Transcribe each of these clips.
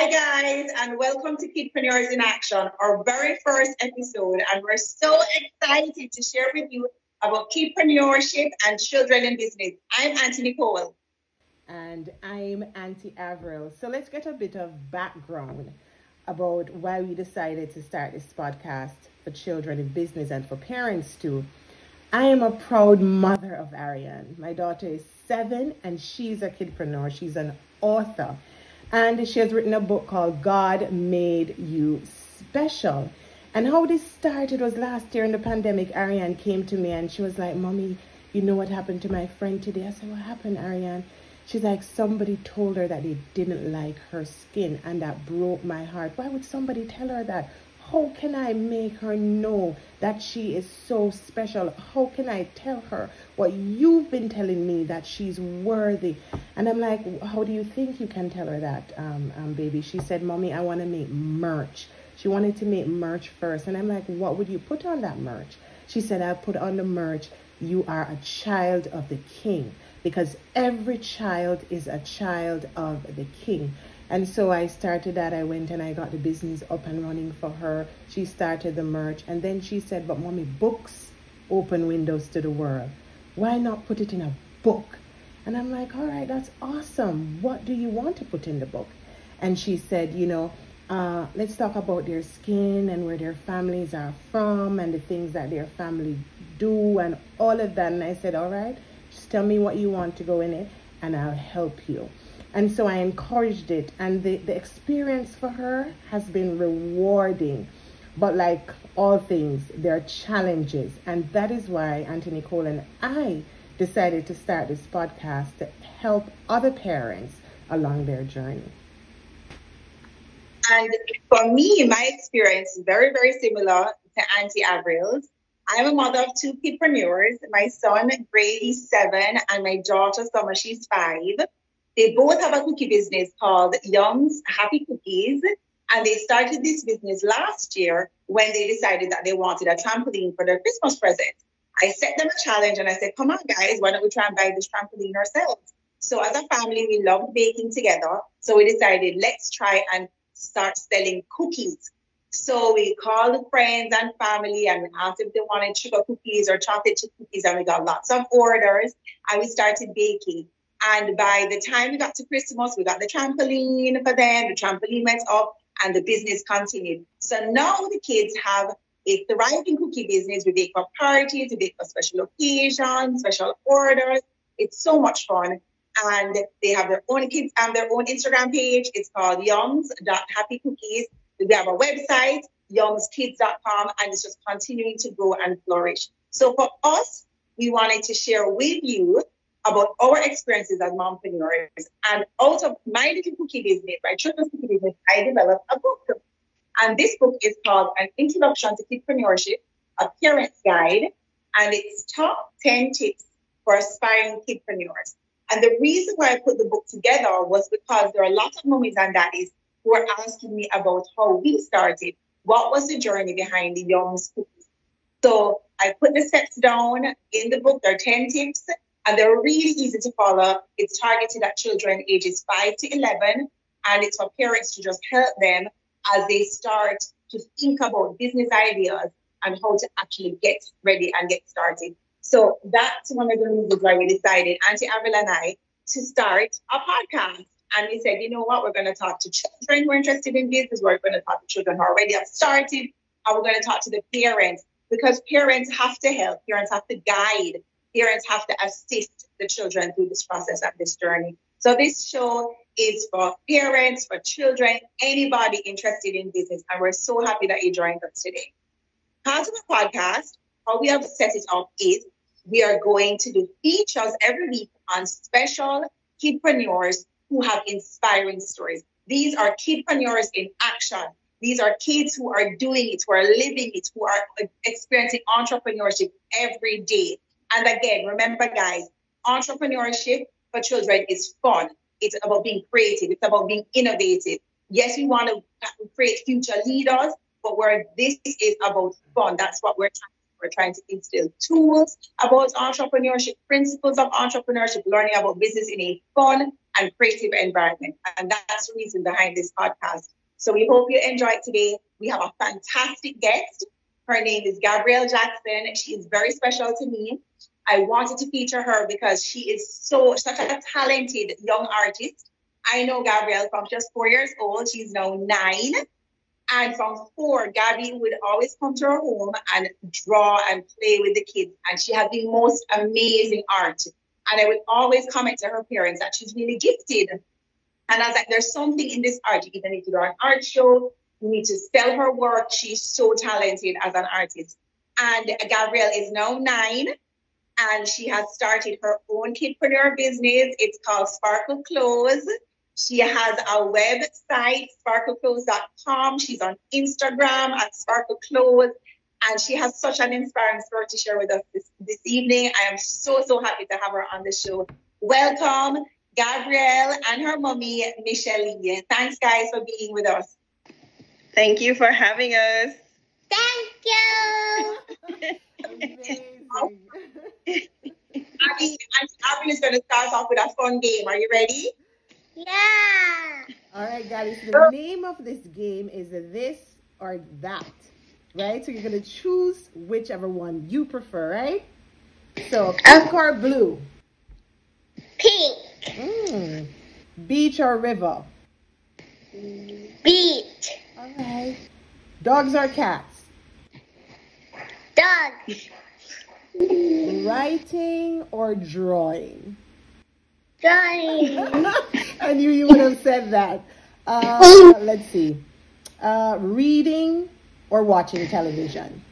Hi, guys, and welcome to Kidpreneurs in Action, our very first episode. And we're so excited to share with you about kidpreneurship and children in business. I'm Auntie Nicole. And I'm Auntie Avril. So let's get a bit of background about why we decided to start this podcast for children in business and for parents too. I am a proud mother of Ariane. My daughter is seven and she's a kidpreneur. She's an author. And she has written a book called God Made You Special. And how this started was last year in the pandemic. Ariane came to me and she was like, Mommy, you know what happened to my friend today? I said, What happened, Ariane? She's like, somebody told her that they didn't like her skin, and that broke my heart. Why would somebody tell her that? How can I make her know that she is so special? How can I tell her what you've been telling me that she's worthy? And I'm like, how do you think you can tell her that, um, um, baby? She said, Mommy, I want to make merch. She wanted to make merch first. And I'm like, what would you put on that merch? She said, I'll put on the merch, you are a child of the king because every child is a child of the king. And so I started that. I went and I got the business up and running for her. She started the merch. And then she said, But mommy, books open windows to the world. Why not put it in a book? And I'm like, All right, that's awesome. What do you want to put in the book? And she said, You know, uh, let's talk about their skin and where their families are from and the things that their family do and all of that. And I said, All right. Just tell me what you want to go in it and I'll help you. And so I encouraged it. And the, the experience for her has been rewarding. But like all things, there are challenges. And that is why Auntie Cole and I decided to start this podcast to help other parents along their journey. And for me, my experience is very, very similar to Auntie Avril's. I'm a mother of two kidpreneurs. My son, Grady, is seven, and my daughter, Summer, she's five. They both have a cookie business called Yumz Happy Cookies. And they started this business last year when they decided that they wanted a trampoline for their Christmas present. I set them a challenge and I said, come on, guys, why don't we try and buy this trampoline ourselves? So as a family, we love baking together. So we decided, let's try and start selling cookies so we called friends and family and asked if they wanted sugar cookies or chocolate chip cookies, and we got lots of orders. And we started baking. And by the time we got to Christmas, we got the trampoline for them. The trampoline went up, and the business continued. So now the kids have a thriving cookie business. We bake for parties, we bake for special occasions, special orders. It's so much fun. And they have their own kids and their own Instagram page. It's called yumz.happycookies. We have a website, yumzkidz.com, and it's just continuing to grow and flourish. So for us, we wanted to share with you about our experiences as mompreneurs. And out of my little cookie business, my children's cookie business, I developed a book. And this book is called An Introduction to Kidpreneurship, a parent's guide. And it's top 10 tips for aspiring kidpreneurs. And the reason why I put the book together was because there are a lot of mommies and daddies who are asking me about how we started. What was the journey behind the Yumz cookies? So I put the steps down in the book. There are 10 tips and they're really easy to follow. It's targeted at children ages 5 to 11 and it's for parents to just help them as they start to think about business ideas and how to actually get ready and get started. So that's one of the reasons why we decided, Auntie Avril and I, to start a podcast. And we said, you know what, we're going to talk to children who are interested in business, we're going to talk to children who already have started, and we're going to talk to the parents because parents have to help, parents have to guide, parents have to assist the children through this process of this journey. So this show is for parents, for children, anybody interested in business. And we're so happy that you joined us today. Part of the podcast, how we have set it up is we are going to do features every week on special kidpreneurs who have inspiring stories. These are kidpreneurs in action. These are kids who are doing it, who are living it, who are experiencing entrepreneurship every day. And again, remember, guys, entrepreneurship for children is fun. It's about being creative. It's about being innovative. Yes, we want to create future leaders, but where this is about fun. That's what we're trying We're trying to instill tools about entrepreneurship, principles of entrepreneurship, learning about business in a fun and creative environment. And that's the reason behind this podcast. So we hope you enjoy it today. We have a fantastic guest. Her name is Gabrielle Jackson. She is very special to me. I wanted to feature her because she is so such a talented young artist. I know Gabrielle from just four years old. She's now nine. And from four, Gabby would always come to her home and draw and play with the kids. And she has the most amazing art. And I would always comment to her parents that she's really gifted. And I was like, there's something in this art. You need to do an art show, you need to sell her work. She's so talented as an artist. And Gabrielle is now nine and she has started her own kidpreneur business. It's called Sparkle Clothes. She has a website, sparkleclothes.com. She's on Instagram at Sparkle Clothes. And she has such an inspiring story to share with us this, this evening. I am so, so happy to have her on the show. Welcome, Gabrielle and her mommy, Michelle. Thanks, guys, for being with us. Thank you for having us. Thank you. Abby is going to start off with a fun game. Are you ready? Yeah. All right, guys. The name of this game is this or that, right? So you're going to choose whichever one you prefer, right? So pink or blue? Pink. Mm. Beach or river? Beach. All right. Dogs or cats? Dog. Writing or drawing? Drawing. I knew you would have said that. Uh, let's see. Uh, reading or watching television?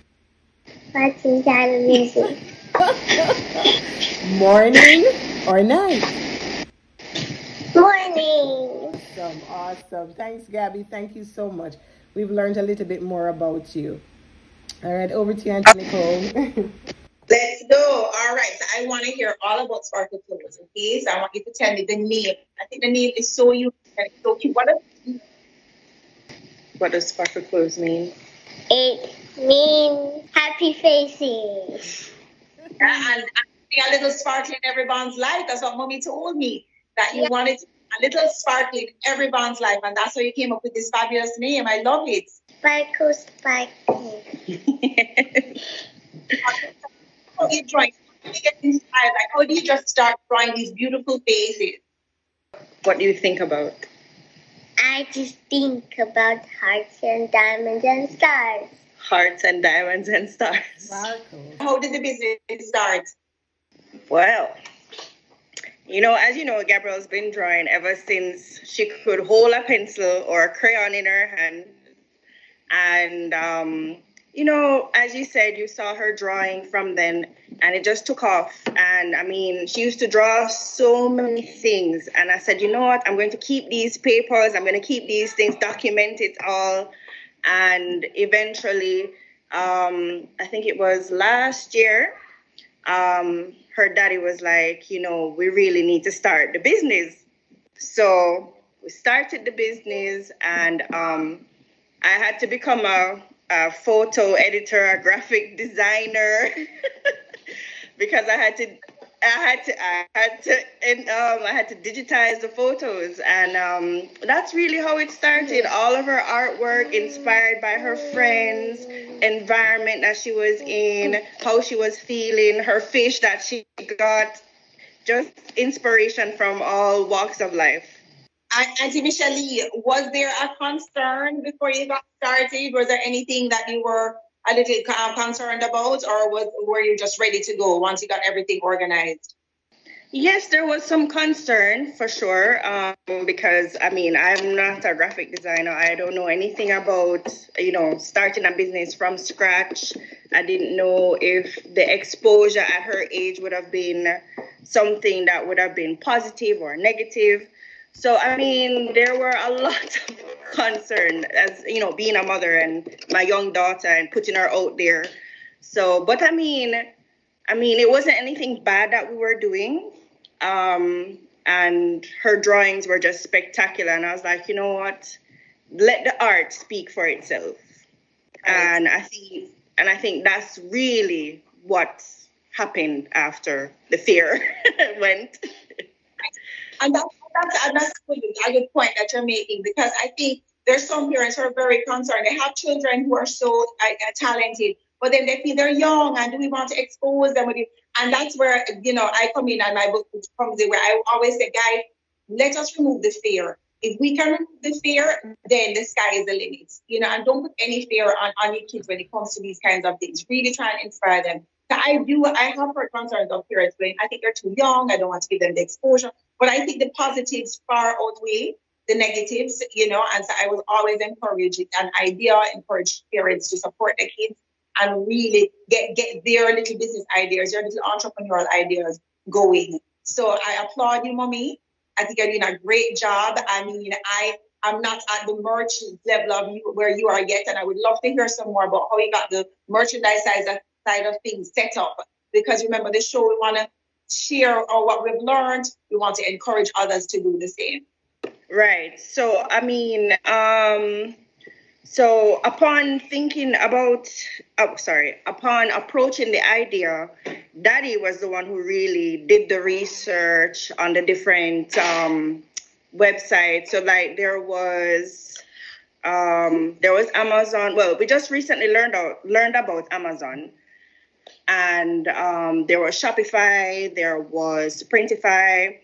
Watching television. Morning or night? Morning. Awesome, awesome. Thanks, Gabby. Thank you so much. We've learned a little bit more about you. All right, over to you, Auntie Nicole. Let's go. All right. So I want to hear all about Sparkle Clothes. Okay. So I want you to tell me the name. I think the name is so unique and so cute. What does, what does Sparkle Clothes mean? It means happy faces. Yeah, and see a little sparkle in everyone's life. That's what mommy told me. That you yeah. wanted a little sparkle in everyone's life. And that's why you came up with this fabulous name. I love it. Sparkle, sparkle. how do you drawing? How do you get inspired? Like, how do you just start drawing these beautiful faces? What do you think about? I just think about hearts and diamonds and stars. Hearts and diamonds and stars. How did the business start? Well, you know, as you know, Gabrielle's been drawing ever since she could hold a pencil or a crayon in her hand. And um, you know, as you said, you saw her drawing from then and it just took off. And I mean, she used to draw so many things. And I said, you know what? I'm going to keep these papers, I'm going to keep these things, document it all. And eventually, um, I think it was last year, um, her daddy was like, you know, we really need to start the business. So we started the business, and um, I had to become a a photo editor, a graphic designer, because I had to, I had to, I had to, and um, I had to digitize the photos, and um, that's really how it started. All of her artwork inspired by her friends, environment that she was in, how she was feeling, her fish that she got, just inspiration from all walks of life. Auntie Michelle, was there a concern before you got started? Was there anything that you were a little concerned about, or was were you just ready to go once you got everything organized? Yes, there was some concern for sure, um, because I mean I'm not a graphic designer. I don't know anything about you know starting a business from scratch. I didn't know if the exposure at her age would have been something that would have been positive or negative. So I mean, there were a lot of concern as you know, being a mother and my young daughter and putting her out there. So, but I mean, I mean, it wasn't anything bad that we were doing. Um, and her drawings were just spectacular. And I was like, you know what? Let the art speak for itself. Right. And I think, And I think that's really what happened after the fear went. And that's, that's, and that's a good point that you're making because I think there's some parents who are very concerned. They have children who are so uh, uh talented, but then they feel they're young and do we want to expose them? And that's where, you know, I come in and my book comes in where I always say, guys, let us remove the fear. If we can remove the fear, then the sky is the limit. You know, and don't put any fear on, on your kids when it comes to these kinds of things. Really try and inspire them. So I do, I have heard concerns of parents going, I think they're too young, I don't want to give them the exposure. But I think the positives far outweigh the negatives, you know, and so I was always encouraging an idea, encourage parents to support their kids and really get, get their little business ideas, their little entrepreneurial ideas going. So I applaud you, mommy. I think you're doing a great job. I mean, I I'm not at the merch level of you where you are yet, and I would love to hear some more about how you got the merchandise side side of things set up. Because remember, the show we want to share or what we've learned. We want to encourage others to do the same. Right. So I mean, um, so upon thinking about, oh, sorry, upon approaching the idea, Daddy was the one who really did the research on the different um, websites. So like there was, um, there was Amazon. Well, we just recently learned out, learned about Amazon, and um, there was Shopify. There was Printify.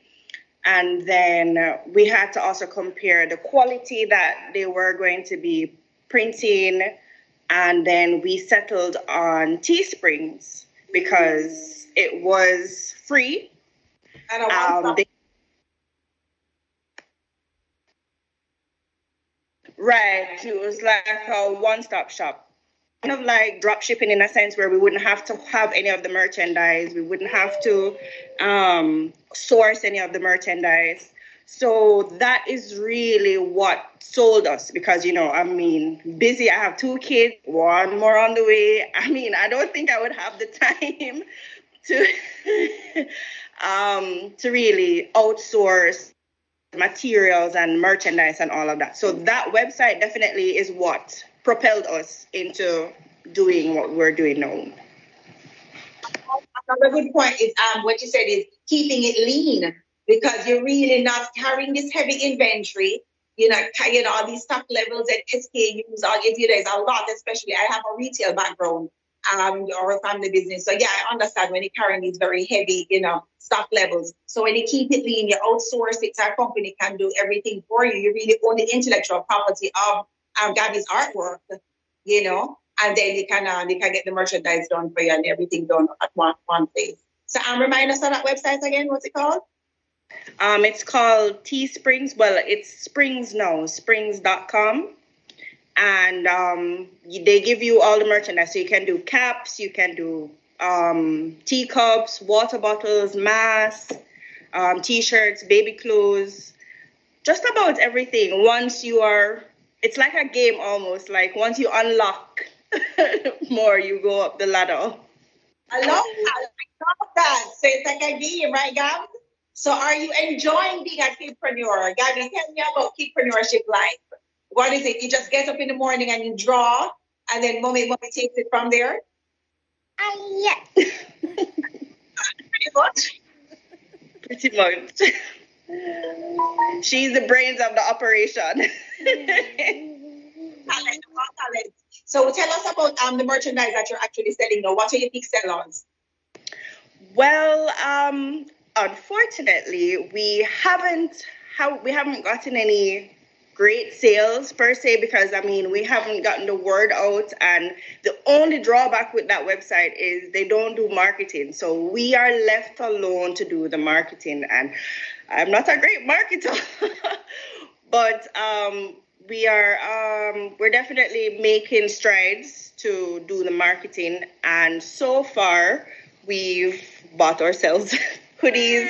And then we had to also compare the quality that they were going to be printing, and then we settled on Teesprings because it was free. Um, they, right, it was like a one-stop shop kind of like drop shipping in a sense where we wouldn't have to have any of the merchandise we wouldn't have to um, source any of the merchandise so that is really what sold us because, you know, I mean, busy. I have two kids, one more on the way. I mean, I don't think I would have the time to um, to really outsource materials and merchandise and all of that. So that website definitely is what propelled us into doing what we're doing now. Another good point is um, what you said is keeping it lean because you're really not carrying this heavy inventory. You're not carrying all these stock levels and SKUs. All you do there's a lot, especially I have a retail background um, or a family business. So yeah, I understand when you're carrying these very heavy, you know, stock levels. So when you keep it lean, you outsource it, so a company can do everything for you. You really own the intellectual property of um, Gabby's artwork, you know, and then you can uh, you can get the merchandise done for you and everything done at one one place. So I'm um, remind us of that website again. What's it called? Um, it's called Teesprings. Well, it's Springs now, springs.com. And um, they give you all the merchandise. So you can do caps, you can do um, teacups, water bottles, masks, um, t shirts, baby clothes, just about everything. Once you are, it's like a game almost. Like once you unlock more, you go up the ladder. I love that. I love that. So it's like a game, right, Gab? So are you enjoying being a kidpreneur? Gabby, tell me about kidpreneurship life. What is it? You just get up in the morning and you draw, and then mommy, mommy takes it from there? Uh, yeah. Pretty much. Pretty much. She's the brains of the operation. talent, talent. So tell us about um, the merchandise that you're actually selling now. What are your big sellers? Well, um, unfortunately, we haven't how we haven't gotten any great sales per se because I mean we haven't gotten the word out and the only drawback with that website is they don't do marketing. So we are left alone to do the marketing and I'm not a great marketer. but um, we are um, we're definitely making strides to do the marketing and so far we've bought ourselves hoodies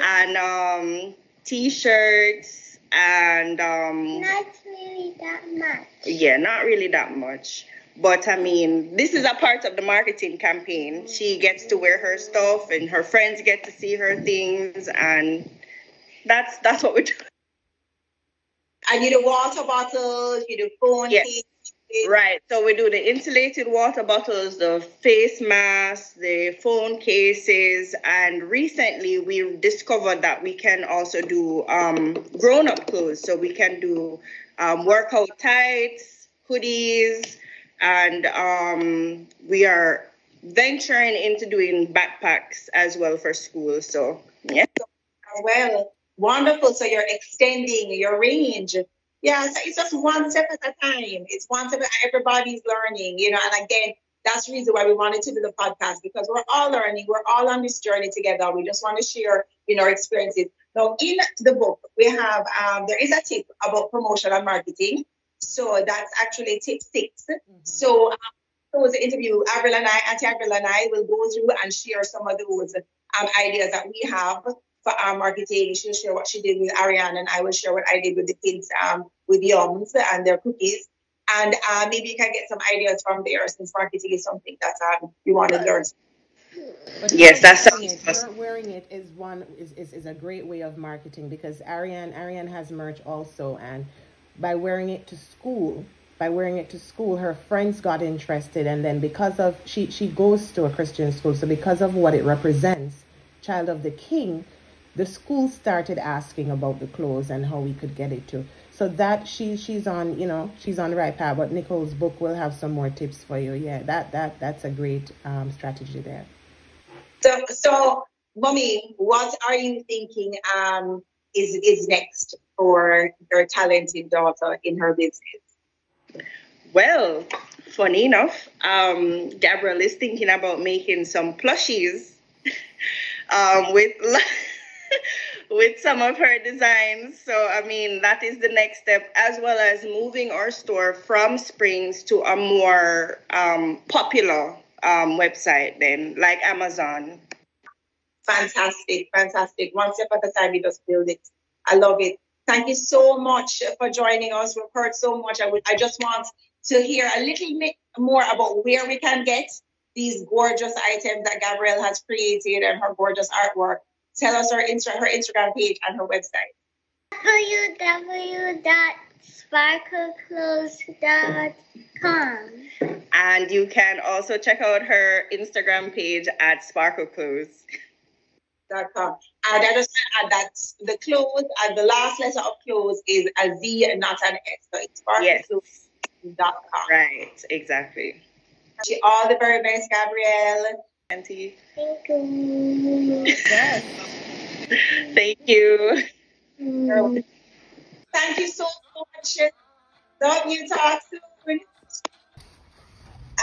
and um, t-shirts and um, not really that much. Yeah, not really that much. But I mean, this is a part of the marketing campaign. She gets to wear her stuff, and her friends get to see her things, and that's that's what we do. And you do water bottles, you do phone yes. Right. So we do the insulated water bottles, the face masks, the phone cases, and recently we discovered that we can also do um, grown-up clothes. So we can do um, workout tights, hoodies, and um, we are venturing into doing backpacks as well for school. So yeah. Well, wonderful. So you're extending your range yeah, so it's just one step at a time. It's one step. Everybody's learning, you know. And again, that's the reason why we wanted to do the podcast because we're all learning. We're all on this journey together. We just want to share, you know, experiences. Now, in the book, we have um, there is a tip about promotion and marketing. So that's actually tip 6 mm-hmm. So. Um, so was the interview. Avril and I, Auntie Avril and I will go through and share some of those um, ideas that we have for our marketing. She'll share what she did with Ariane, and I will share what I did with the kids um, with Yumz and their cookies. And uh, maybe you can get some ideas from there since marketing is something that um, you want to learn. But yes, that's it. wearing it is one is, is, is a great way of marketing because Ariane Ariane has merch also, and by wearing it to school, by wearing it to school, her friends got interested, and then because of she she goes to a Christian school, so because of what it represents, child of the King, the school started asking about the clothes and how we could get it to. So that she she's on, you know, she's on the right path. But Nicole's book will have some more tips for you. Yeah, that that that's a great um, strategy there. So so, mommy, what are you thinking um, is is next for your talented daughter in her business? Well, funny enough, um, Gabrielle is thinking about making some plushies um, with. with some of her designs. So, I mean, that is the next step, as well as moving our store from Springs to a more um, popular um, website, then, like Amazon. Fantastic, fantastic. One step at a time, we just build it. I love it. Thank you so much for joining us. We've heard so much. I, would, I just want to hear a little bit more about where we can get these gorgeous items that Gabrielle has created and her gorgeous artwork tell us her, Insta- her Instagram page and her website. www.sparkleclothes.com. And you can also check out her Instagram page at sparkleclothes. Dot com. And I just add that the clothes and the last letter of clothes is a Z, not an S. So it's sparkleclothes.com. Yes. Right, exactly. All the very best, Gabrielle. Auntie. Thank you. Yes. Thank you. Thank you so much. Love you. Talk soon.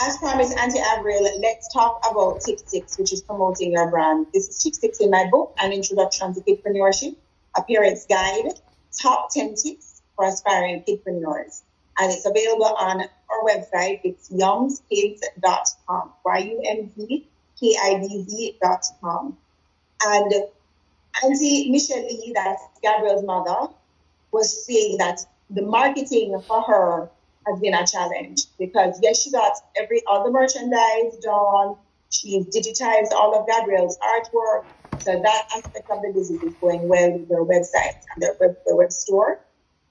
As promised, Auntie Avril, let's talk about Tip 6, which is promoting your brand. This is Tip 6 in my book, An Introduction to Kidpreneurship, a parent's guide, top 10 tips for aspiring kidpreneurs. And it's available on our website. It's yumzkidz.com, Y-U-M-Z kidz.com. And Auntie Michelle Lee, that's Gabrielle's mother, was saying that the marketing for her has been a challenge because yes, she got every the merchandise done. She's digitized all of Gabrielle's artwork. So that aspect of the business is going well with their website and their web, their web store.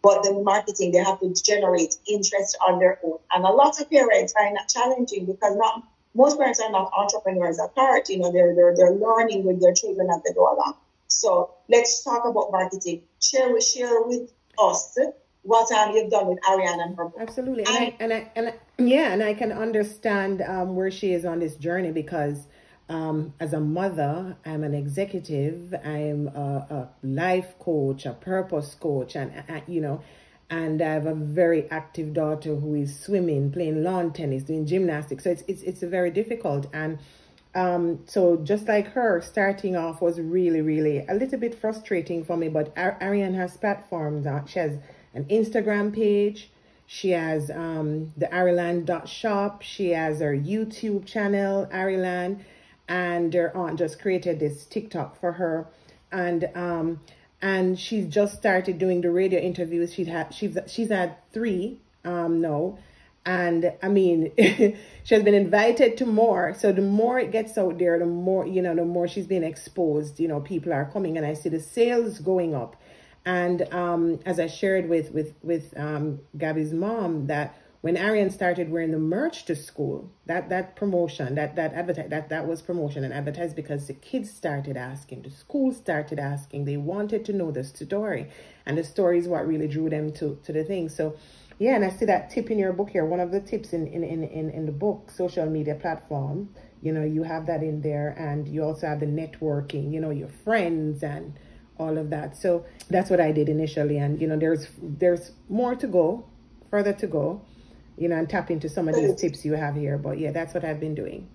But the marketing, they have to generate interest on their own. And a lot of parents find that challenging because not most parents are not entrepreneurs at heart. You know, they're, they're, they're learning with their children at the door. So let's talk about marketing. Share with, share with us what um, you've done with Ariane and her book. Absolutely. And, I, and, I, and I, yeah, and I can understand um, where she is on this journey because um, as a mother, I'm an executive, I'm a, a life coach, a purpose coach, and, uh, you know, and I have a very active daughter who is swimming, playing lawn tennis, doing gymnastics. So it's it's it's very difficult. And um, so just like her, starting off was really really a little bit frustrating for me. But Ariane has platforms. Uh, she has an Instagram page. She has um, the Ariland.shop. She has her YouTube channel, Ariland. And her aunt just created this TikTok for her. And um, and she's just started doing the radio interviews. She's had she's she's had three um no, and I mean she has been invited to more. So the more it gets out there, the more you know, the more she's being exposed. You know, people are coming, and I see the sales going up. And um, as I shared with with with um, Gabby's mom, that when Ariane started wearing the merch to school, that that promotion, that that advertise that that was promotion and advertised because the kids started asking, the school started asking, they wanted to know the story, and the story is what really drew them to to the thing. So, yeah, and I see that tip in your book here. One of the tips in in in in, in the book, social media platform. You know, you have that in there, and you also have the networking. You know, your friends and all of that. So that's what I did initially, and you know, there's there's more to go, further to go you know, and tap into some of these tips you have here. But yeah, that's what I've been doing.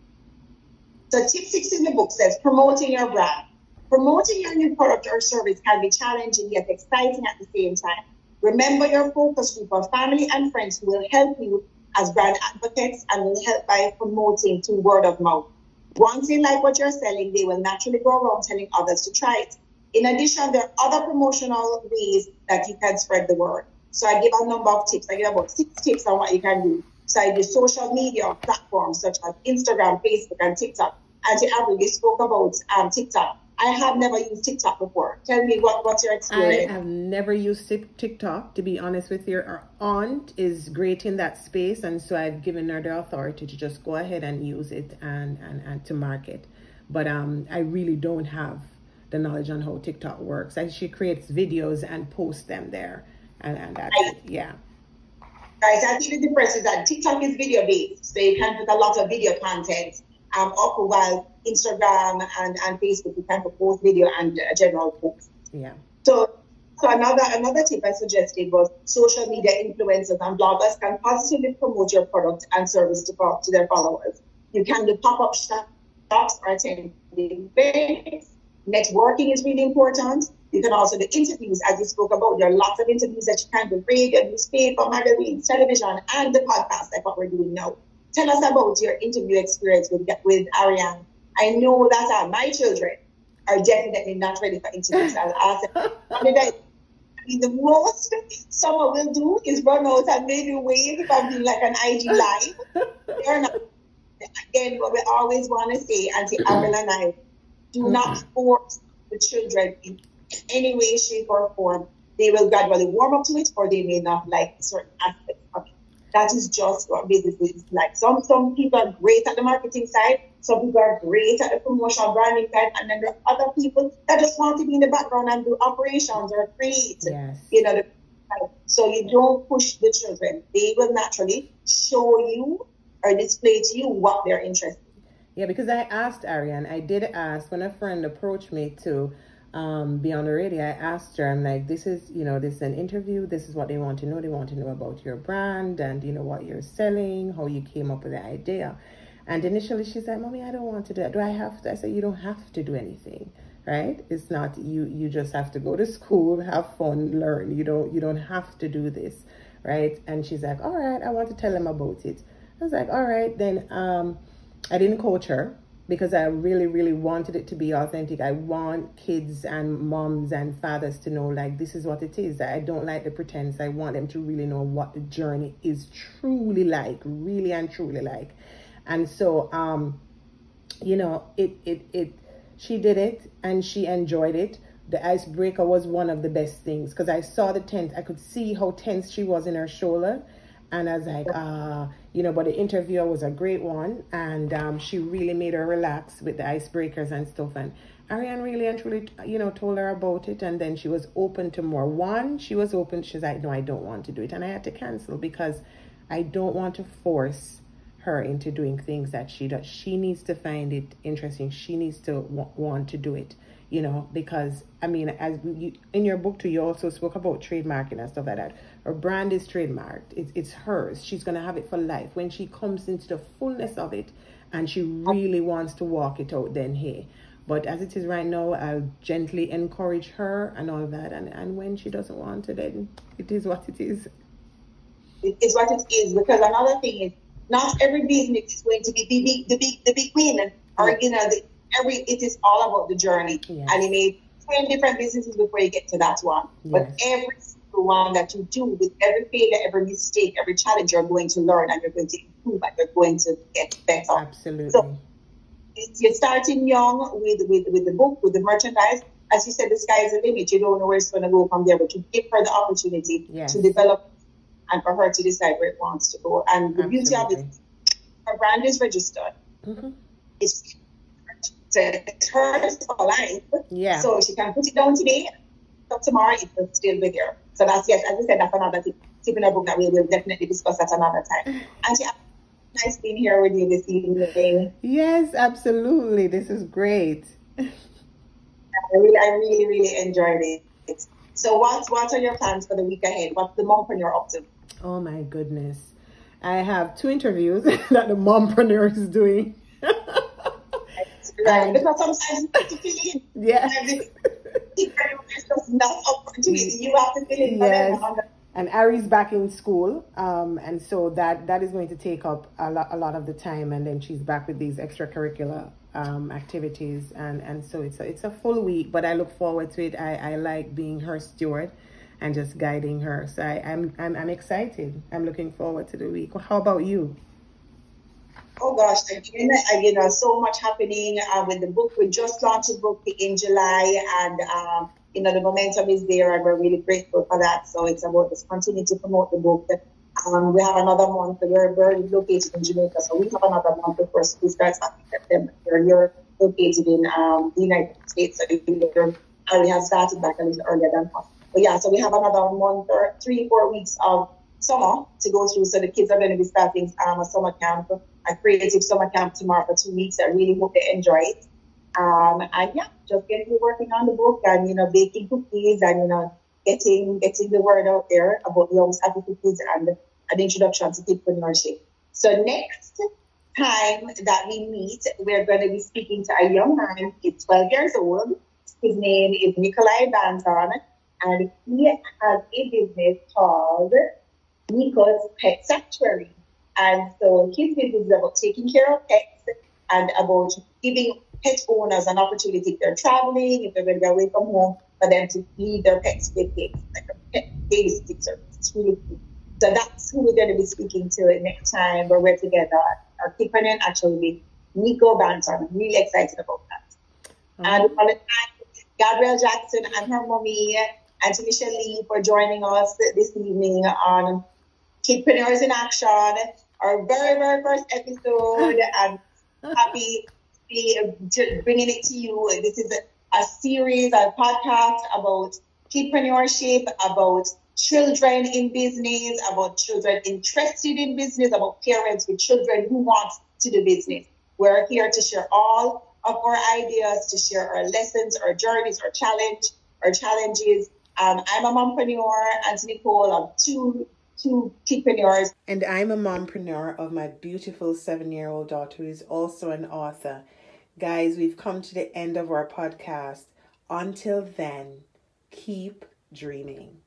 So tip six in the book says promoting your brand. Promoting your new product or service can be challenging yet exciting at the same time. Remember your focus group of family and friends who will help you as brand advocates and will help by promoting to word of mouth. Once they like what you're selling, they will naturally go around telling others to try it. In addition, there are other promotional ways that you can spread the word. So I give a number of tips. I give about six tips on what you can do. So I do social media platforms such as Instagram, Facebook, and TikTok. Avril, you spoke about um, TikTok. I have never used TikTok before. Tell me what, what's your experience? I have never used TikTok, to be honest with you. Our aunt is great in that space, and so I've given her the authority to just go ahead and use it and, and, and to market. But um, I really don't have the knowledge on how TikTok works. And she creates videos and posts them there and, and that's right. yeah. Right, I think the difference is that TikTok is video based, so you can put a lot of video content um, up while Instagram and, and Facebook you can post both video and uh, general posts. Yeah. So so another another tip I suggested was social media influencers and bloggers can positively promote your product and service to, to their followers. You can do pop-up shops or attend events. Networking is really important. You can also do interviews, as you spoke about. There are lots of interviews that you can do, radio, newspaper, magazines, television, and the podcast, like what we're doing now. Tell us about your interview experience with, with Ariane. I know that uh, my children are definitely not ready for interviews. I'll ask them, what did I the most someone will do is run out and maybe wave if I'm doing like an IG live. They're not. Again, what we always want to say, Auntie Avril and I, do not force the children in any way, shape, or form, they will gradually warm up to it or they may not like certain aspects of it. That is just what business is like. Some some people are great at the marketing side, some people are great at the promotional branding side, and then there are other people that just want to be in the background and do operations or create. Yes. You know, the, so you don't push the children. They will naturally show you or display to you what they're interested in. Yeah, because I asked Ariane, I did ask when a friend approached me to um, be on the radio, I asked her, I'm like, this is, you know, this is an interview. This is what they want to know. They want to know about your brand and, you know, what you're selling, how you came up with the idea. And initially she's like, mommy, I don't want to do that. Do I have to? I said, you don't have to do anything, right? It's not, you, you just have to go to school, have fun, learn. You don't, you don't have to do this, right? And she's like, all right, I want to tell them about it. I was like, all right, then, um, I didn't coach her because I really, really wanted it to be authentic. I want kids and moms and fathers to know like this is what it is. I don't like the pretense. I want them to really know what the journey is truly like, really and truly like. And so, um, you know, it, it, it, she did it and she enjoyed it. The icebreaker was one of the best things because I saw the tense. I could see how tense she was in her shoulder and I was like, uh, you know, but the interviewer was a great one, and um, she really made her relax with the icebreakers and stuff. And Ariane really and truly, you know, told her about it, and then she was open to more. One, she was open. She's like, no, I don't want to do it, and I had to cancel because I don't want to force her into doing things that she does. She needs to find it interesting. She needs to want to do it you know, because I mean, as you, in your book too, you also spoke about trademarking and stuff like that. Her brand is trademarked. It's, it's hers. She's going to have it for life. When she comes into the fullness of it and she really wants to walk it out, then hey. But as it is right now, I'll gently encourage her and all that. And, and when she doesn't want to, then it is what it is. It is what it is. Because another thing is, not every business is going to be the big, the big, the big win, or you know, the, every it is all about the journey. Yes. And you made ten different businesses before you get to that one. Yes. But every one that you do, with every failure, every mistake, every challenge, you're going to learn and you're going to improve and you're going to get better. Absolutely. So you're starting young with, with, with the book, with the merchandise. As you said, the sky is the limit. You don't know where it's going to go from there, but you give her the opportunity yes. to develop and for her to decide where it wants to go. And the beauty of it, her brand is registered. Mm-hmm. It's, it's hers for life. Yeah. So she can put it down today, so tomorrow it will still be there. So that's yes, as I said, that's another tip, tip in a book that we will definitely discuss at another time. And she, nice being here with you this evening. Yes, absolutely. This is great. I really, I really, really enjoyed it. So what what are your plans for the week ahead? What's the mompreneur up to? Oh my goodness. I have two interviews that the mompreneur is doing. right, because sometimes you have to fill in. Yeah. Not opportunity. You have to fill in yes. And Ari's back in school, um, and so that that is going to take up a lot a lot of the time, and then she's back with these extracurricular um, activities and and so it's a, it's a full week but I look forward to it. I, I like being her steward and just guiding her. So I, I'm, I'm I'm excited. I'm looking forward to the week. How about you? Oh gosh again you know so much happening uh, with the book. We just launched the book in July and um, you know the momentum is there and we're really grateful for that so it's about just continuing to promote the book um, we have another month. We're, we're located in Jamaica, so we have another month before school starts back in September. You're located in um, the United States, so you already have started back a little earlier than us. But yeah, so we have another month or three, four weeks of summer to go through. So the kids are going to be starting um, a summer camp, a creative summer camp tomorrow for two weeks. I really hope they enjoy it. Um, and yeah, just getting working on the book and you know baking cookies and you know getting getting the word out there about Yumz Happy Cookies and an introduction to entrepreneurship. So next time that we meet, we're going to be speaking to a young man. He's 12 years old. His name is Nikolai Banton, and he has a business called Nico's Pet Sanctuary. And so his business is about taking care of pets and about giving pet owners an opportunity if they're traveling, if they're going to be away from home, for them to feed their pets with cakes, like a pet babysitting service. It's really cool. So that's who we're going to be speaking to next time where we're together. Our companion actually will be Nico Banton. I'm really excited about that. Mm-hmm. And we want to thank Gabrielle Jackson and her mommy and Tanisha Lee for joining us this evening on Kidpreneurs in Action, our very, very first episode. and happy be bringing it to you. This is a, series, a podcast about entrepreneurship, about children in business, about children interested in business, about parents with children who want to do business. We're here to share all of our ideas, to share our lessons, our journeys, our challenge, our challenges. Um, I'm a mompreneur, and Nicole of two two entrepreneurs. And I'm a mompreneur of my beautiful seven-year-old daughter who is also an author. Guys, we've come to the end of our podcast. Until then, keep dreaming.